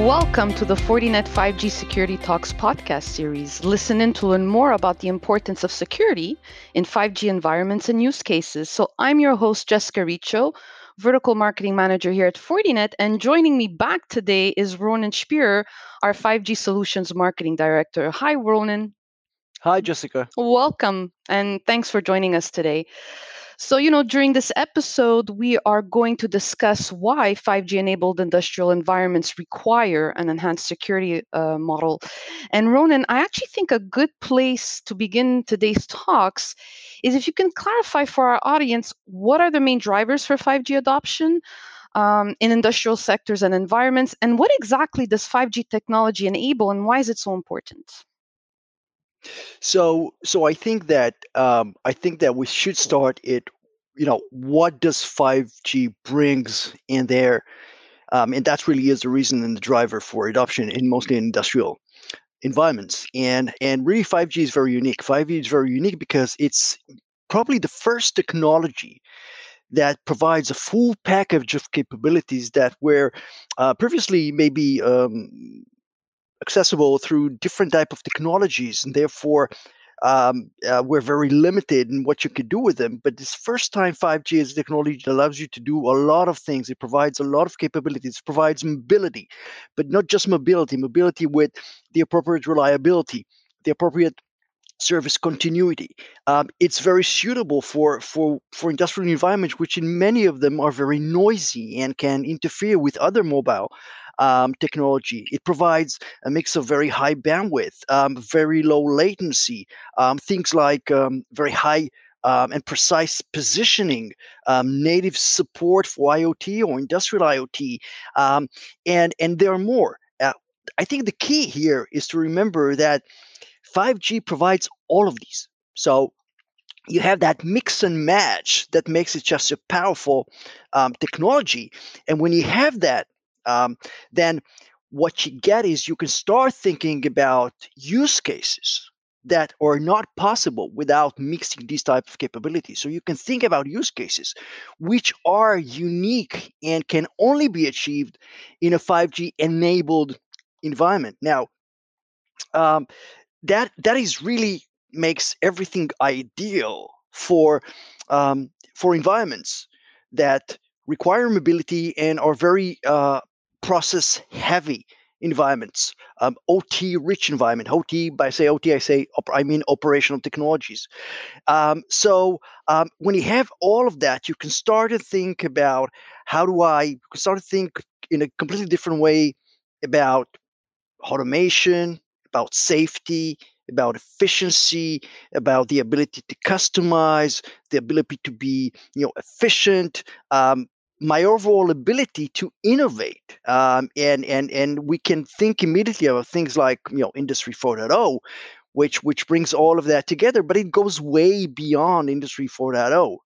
Welcome to the Fortinet 5G Security Talks podcast series. Listen in to learn more about the importance of security in 5G environments and use cases. So, I'm your host, Jessica Riccio, Vertical Marketing Manager here at Fortinet, and joining me back today is Ronen Shpirer, our 5G Solutions Marketing Director. Hi, Ronen. Hi, Jessica. Welcome, and thanks for joining us today. So, you know, during this episode, we are going to discuss why 5G enabled industrial environments require an enhanced security uh, model. And Ronen, I actually think a good place to begin today's talks is if you can clarify for our audience what are the main drivers for 5G adoption. Um, in industrial sectors and environments, and what exactly does 5G technology enable, and why is it so important? So, so I think that um, I think that we should start it. You know, what does 5G brings in there, um, and that really is the reason and the driver for adoption in mostly industrial environments. And and really, 5G is very unique. 5G is very unique because it's probably the first technology that provides a full package of capabilities that were uh, previously maybe um, accessible through different type of technologies and therefore um, uh, we're very limited in what you can do with them. But this first time 5G is a technology that allows you to do a lot of things. It provides a lot of capabilities, it provides mobility, but not just mobility, mobility with the appropriate reliability, the appropriate service continuity. Um, it's very suitable for, for, for industrial environments, which in many of them are very noisy and can interfere with other mobile um, technology. It provides a mix of very high bandwidth, um, very low latency, um, things like um, very high um, and precise positioning, um, native support for IoT or industrial IoT, um, and and there are more. Uh, I think the key here is to remember that 5G provides all of these. So you have that mix and match that makes it just a powerful um, technology. And when you have that, um, then what you get is you can start thinking about use cases that are not possible without mixing these type of capabilities. So you can think about use cases which are unique and can only be achieved in a 5g enabled environment. Now um, that that is really makes everything ideal for um, for environments that require mobility and are very uh, process heavy environments, um, OT rich environment. OT, by say OT, I say I mean operational technologies. Um, so um, when you have all of that, you can start to think about how do I start to think in a completely different way about automation, about safety, about efficiency, about the ability to customize, the ability to be you know efficient, um, my overall ability to innovate um, and and and we can think immediately about things like you know industry 4.0 which which brings all of that together but it goes way beyond industry 4.0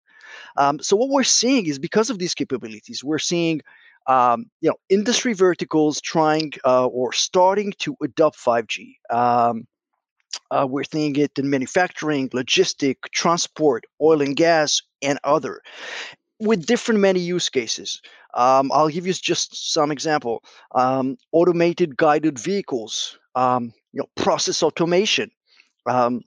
um, so what we're seeing is because of these capabilities we're seeing um, you know industry verticals trying uh, or starting to adopt 5g um, uh, we're seeing it in manufacturing, logistic, transport, oil and gas, and other with different many use cases. Um, I'll give you just some example. Um, automated guided vehicles, um, you know, process automation, um,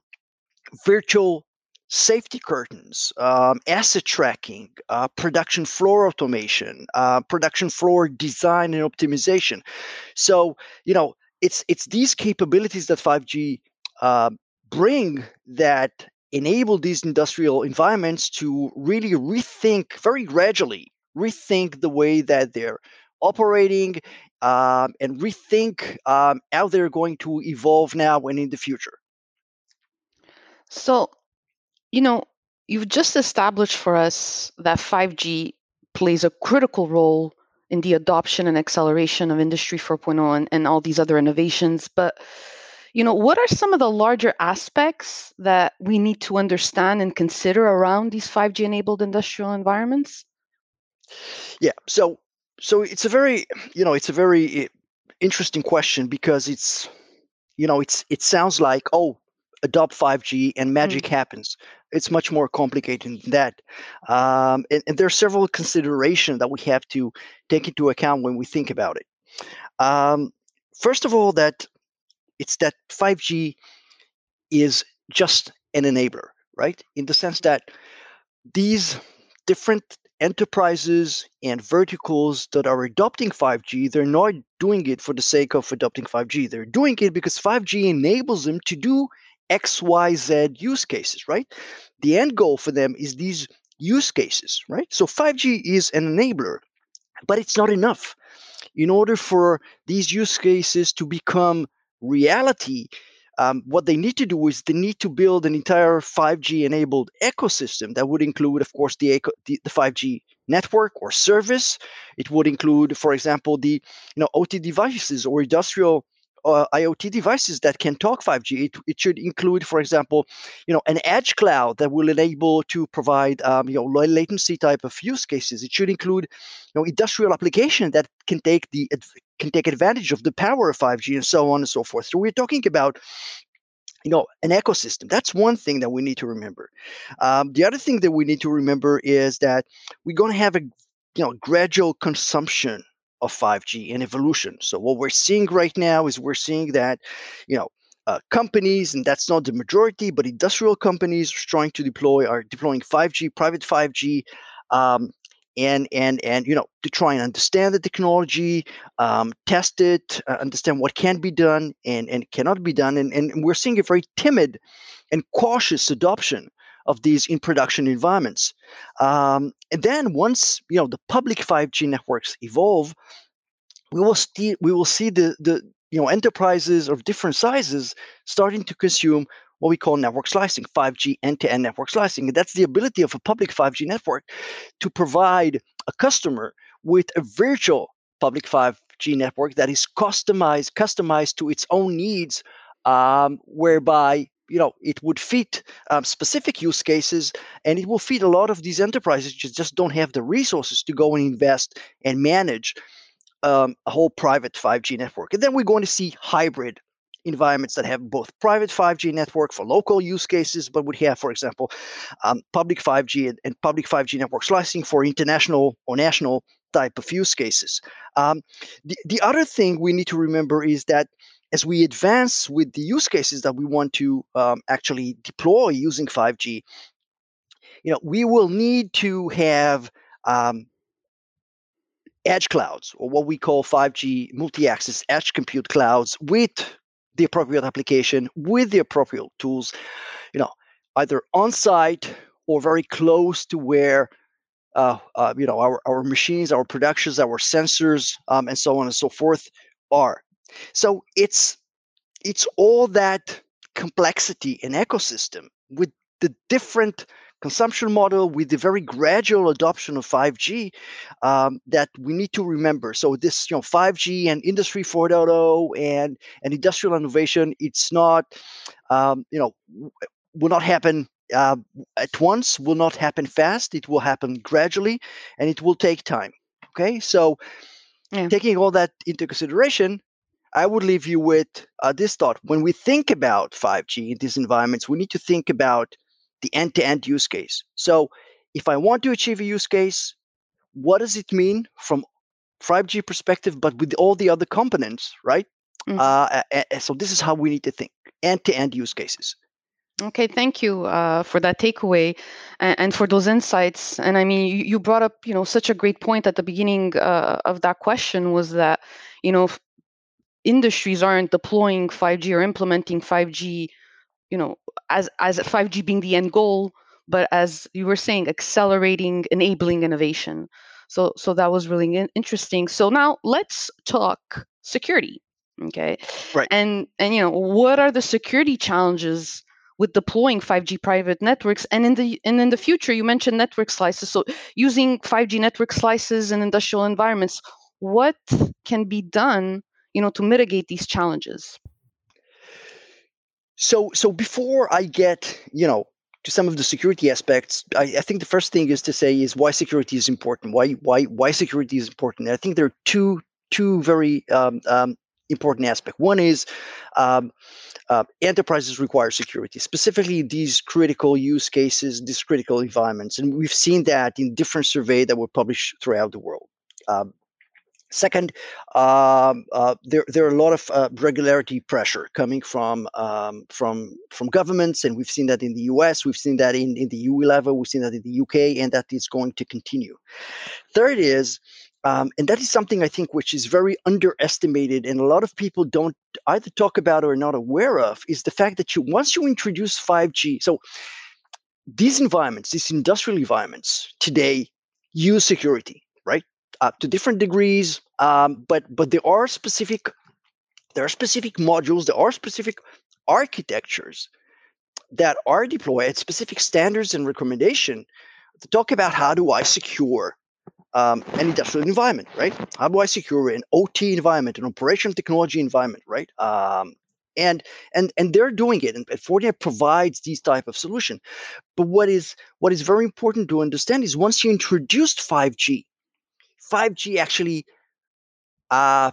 virtual safety curtains, um, asset tracking, uh, production floor automation, uh, production floor design and optimization. So you know, it's it's these capabilities that 5G uh, bring that enable these industrial environments to really rethink very gradually rethink the way that they're operating um, and rethink um, how they're going to evolve now and in the future. So you know you've just established for us that 5g plays a critical role in the adoption and acceleration of industry 4.0 and, and all these other innovations but you know what are some of the larger aspects that we need to understand and consider around these 5g enabled industrial environments? Yeah so so it's a very you know it's a very eh, interesting question because it's you know it's it sounds like oh adopt 5g and magic mm. happens. It's much more complicated than that. Um, and, and there are several considerations that we have to take into account when we think about it. Um, first of all, that it's that 5G is just an enabler, right? In the sense mm-hmm. that these different enterprises and verticals that are adopting 5G, they're not doing it for the sake of adopting 5G. They're doing it because 5G enables them to do XYZ use cases, right? The end goal for them is these use cases, right? So 5G is an enabler, but it's not enough. In order for these use cases to become reality, um, what they need to do is they need to build an entire 5G enabled ecosystem that would include, of course, the, eco- the, the 5G network or service. It would include, for example, the you know OT devices or industrial uh, IoT devices that can talk 5G. It, it should include, for example, you know, an edge cloud that will enable to provide um, you know low latency type of use cases. It should include, you know, industrial application that can take the can take advantage of the power of 5G and so on and so forth. So we're talking about you know an ecosystem that's one thing that we need to remember um, the other thing that we need to remember is that we're going to have a you know gradual consumption of 5G and evolution. So what we're seeing right now is we're seeing that, you know, uh, companies, and that's not the majority, but industrial companies are trying to deploy are deploying 5G, private 5G, um, and and and you know to try and understand the technology, um, test it, uh, understand what can be done and and cannot be done, and and we're seeing a very timid and cautious adoption of these in production environments. Um, and then once you know the public 5G networks evolve, we will see we will see the the you know enterprises of different sizes starting to consume what we call network slicing, 5G end-to-end network slicing. And that's the ability of a public 5G network to provide a customer with a virtual public 5G network that is customized customized to its own needs, um, whereby you know it would fit um, specific use cases and it will fit a lot of these enterprises just, just don't have the resources to go and invest and manage um, a whole private 5g network and then we're going to see hybrid environments that have both private 5G network for local use cases, but would have, for example, um, public 5G and, and, public 5G network slicing for international or national type of use cases. Um, the, the other thing we need to remember is that as we advance with the use cases that we want to um, actually deploy using 5G, you know, we will need to have um, edge clouds or what we call 5G multi-access edge compute clouds with the appropriate application, with the appropriate tools, you know, either on site or very close to where uh, uh, you know our, our machines, our productions, our sensors, um, and so on and so forth are. So it's it's all that complexity and ecosystem with the different consumption model with the very gradual adoption of 5G um, that we need to remember. So this, you know, 5G and Industry 4.0 and and industrial innovation, it's not, um, you know, will not happen uh, at once. Will not happen fast. It will happen gradually, and it will take time. Okay, so yeah. taking all that into consideration, I would leave you with uh, this thought. When we think about 5G in these environments, we need to think about the end to end use case. So, if I want to achieve a use case, what does it mean from 5G perspective, but with all the other components, right? Mm-hmm. Uh, so, this is how we need to think end to end use cases. Okay, thank you uh, for that takeaway and, and, for those insights. And I mean, you, you, brought up, you know, such a great point at the beginning uh, of that question was that, you know, industries aren't deploying 5G or implementing 5G, you know, as as 5G being the end goal, but as you were saying, accelerating, enabling innovation. So so that was really in- interesting. So now let's talk security. Okay. Right. And and you know, what are the security challenges with deploying 5G private networks and in the and in the future you mentioned network slices so using 5G network slices in industrial environments what can be done you know to mitigate these challenges. So so before i get you know to some of the security aspects I, I, think the first thing is to say is why security is important why why why security is important. I think there are two two very um, um, important aspects one is um, uh, enterprises require security specifically these critical use cases these critical environments. And we've seen that in different surveys that were published throughout the world. Um, Second, um, uh, there there are a lot of uh, regularity pressure coming from um, from from governments, and we've seen that in the U.S., we've seen that in, in the EU level, we've seen that in the UK, and that is going to continue. Third is, um, and that is something I think which is very underestimated, and a lot of people don't either talk about or are not aware of, is the fact that you once you introduce 5G, so these environments, these industrial environments today use security? Uh, to different degrees, um, but but there are specific there are specific modules, there are specific architectures that are deployed at specific standards and recommendation to talk about how do I secure um, an industrial environment, right? How do I secure an OT environment, an operational technology environment, right? Um, and and and they're doing it, and Fortinet provides these type of solution. But what is what is very important to understand is once you introduced 5G, 5G actually, uh,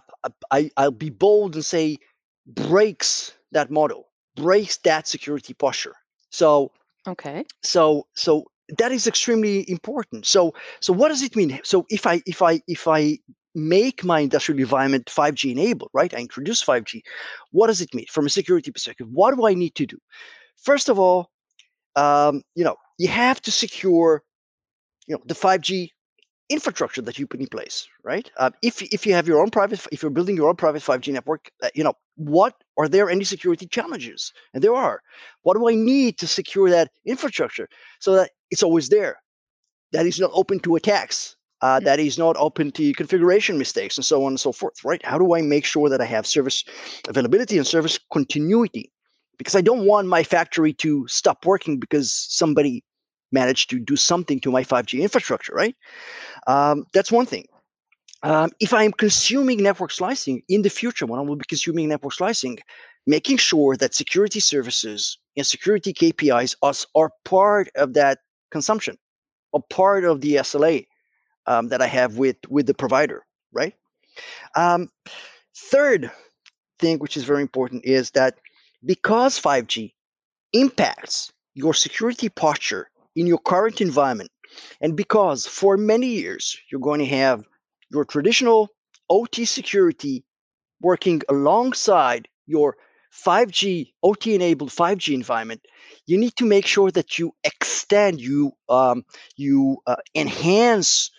I, I'll be bold and say, breaks that model, breaks that security posture. So, okay. So, so that is extremely important. So, so what does it mean? So, if I, if I, if I make my industrial environment 5G enabled, right? I introduce 5G. What does it mean from a security perspective? What do I need to do? First of all, um, you know, you have to secure, you know, the 5G infrastructure that you put in place, right? Uh, if if you have your own private, if you're building your own private 5G network, uh, you know what are there any security challenges? And there are. What do I need to secure that infrastructure so that it's always there? That is not open to attacks. Uh, that is not open to configuration mistakes and so on and so forth, right? How do I make sure that I have service availability and service continuity? Because I don't want my factory to stop working because somebody managed to do something to my 5G infrastructure, right? Um, that's one thing. Um, if I'm consuming network slicing in the future, when I will be consuming network slicing, making sure that security services and security KPIs are, are part of that consumption, a part of the SLA um, that I have with with the provider, right? Um, third thing, which is very important, is that because 5G impacts your security posture in your current environment, and because for many years you're going to have your traditional OT security working alongside your 5G OT enabled 5G environment, you need to make sure that you extend, you um, you uh, enhance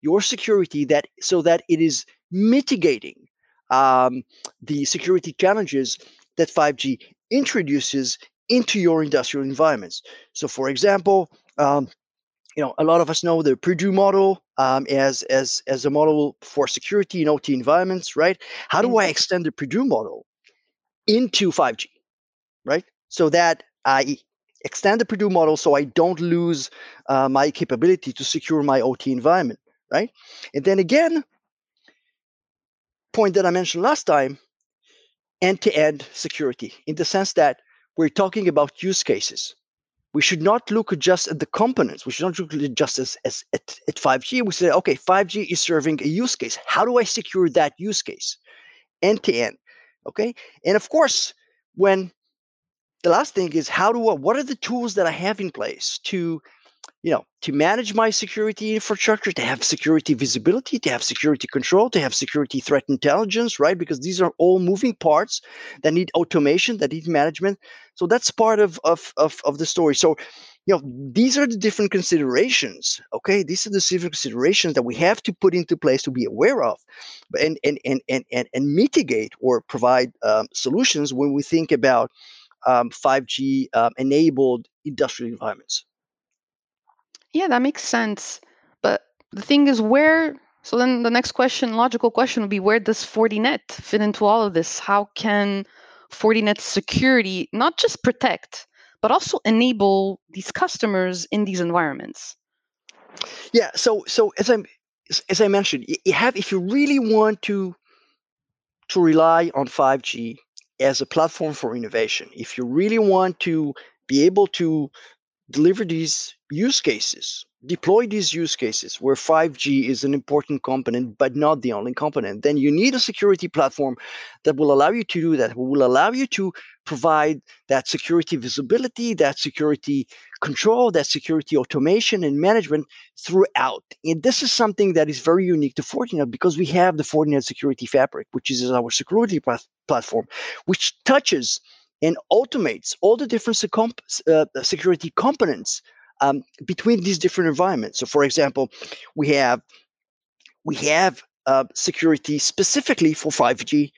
your security that so that it is mitigating um, the security challenges that 5G introduces into your industrial environments. So, for example, um, you know, a lot of us know the Purdue model um, as as as a model for security in OT environments, right? How do I extend the Purdue model into 5G, right? So that I extend the Purdue model so I don't lose uh, my capability to secure my OT environment, right? And then again, point that I mentioned last time, end-to-end security in the sense that we're talking about use cases we should not look just at the components. We should not look just as, as at, at 5G. We say, okay, 5G is serving a use case. How do I secure that use case end to end? Okay. And of course, when the last thing is how do I, what are the tools that I have in place to you know, to manage my security infrastructure, to have security visibility, to have security control, to have security threat intelligence, right? Because these are all moving parts that need automation, that need management. So that's part of of of, of the story. So, you know, these are the different considerations. Okay, these are the different considerations that we have to put into place to be aware of, and and and and and, and mitigate or provide um, solutions when we think about um, 5G um, enabled industrial environments. Yeah, that makes sense. But the thing is, where? So then the next question, logical question would be where does Fortinet fit into all of this? How can Fortinet security not just protect, but also enable these customers in these environments? Yeah. So so as I as I mentioned, you have if you really want to to rely on 5G as a platform for innovation, if you really want to be able to deliver these use cases deploy these use cases where 5G is an important component, but not the only component, then you need a security platform that will allow you to do that, will allow you to provide that security visibility, that security control, that security automation and management throughout. And this is something that is very unique to Fortinet because we have the Fortinet Security Fabric, which is our security platform, which touches and automates all the different uh, security components um, between these different environments. So, for example, we have we have uh, security specifically for 5G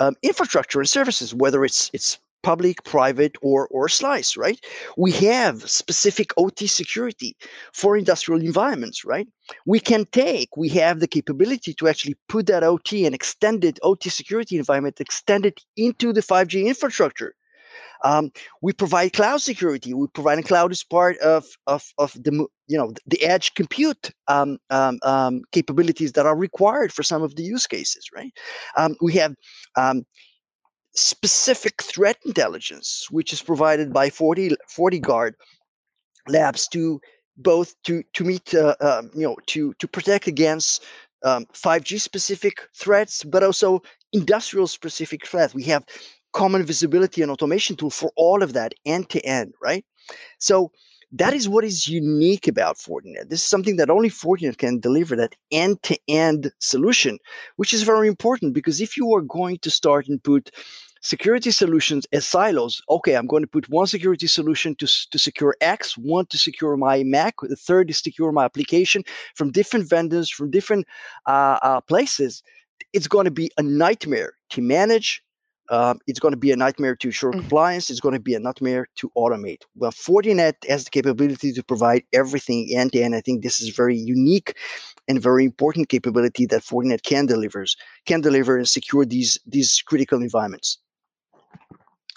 um, infrastructure and services, whether it's it's public, private, or or slice, right? We have specific OT security for industrial environments, right? We can take, we have the capability to actually put that OT and extended OT security environment, extend it into the 5G infrastructure. Um, we provide cloud security. We provide a cloud as part of, of, of the you know the edge compute um, um, um, capabilities that are required for some of the use cases. Right? Um, we have um, specific threat intelligence, which is provided by 40 FortiGuard labs to both to to meet uh, uh, you know to to protect against um, 5G specific threats, but also industrial specific threats. We have common visibility and automation tool for all of that end to end, right? So that is what is unique about Fortinet. This is something that only Fortinet can deliver that end to end solution, which is very important because if you are going to start and put security solutions as silos, okay, I'm going to put one security solution to, to secure X, one to secure my MEC, the third is secure my application from different vendors, from different uh, uh, places. It's going to be a nightmare to manage, um, it's going to be a nightmare to ensure mm-hmm. compliance. It's going to be a nightmare to automate. Well, Fortinet has the capability to provide everything end to end. I think this is very unique and very important capability that Fortinet can delivers can deliver and secure these these critical environments.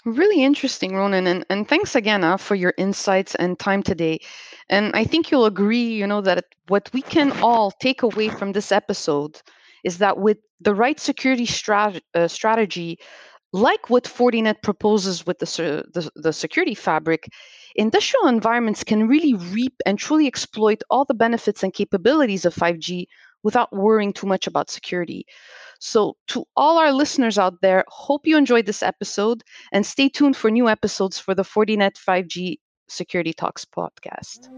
Really interesting, Ronen, and, and thanks again uh, for your insights and time today. And I think you'll agree, you know, that what we can all take away from this episode is that with the right security strat- uh, strategy, like what Fortinet proposes with the, the, the, security fabric, industrial environments can really reap and truly exploit all the benefits and capabilities of 5G without worrying too much about security. So, to all our listeners out there, hope you enjoyed this episode and stay tuned for new episodes for the Fortinet 5G Security Talks podcast.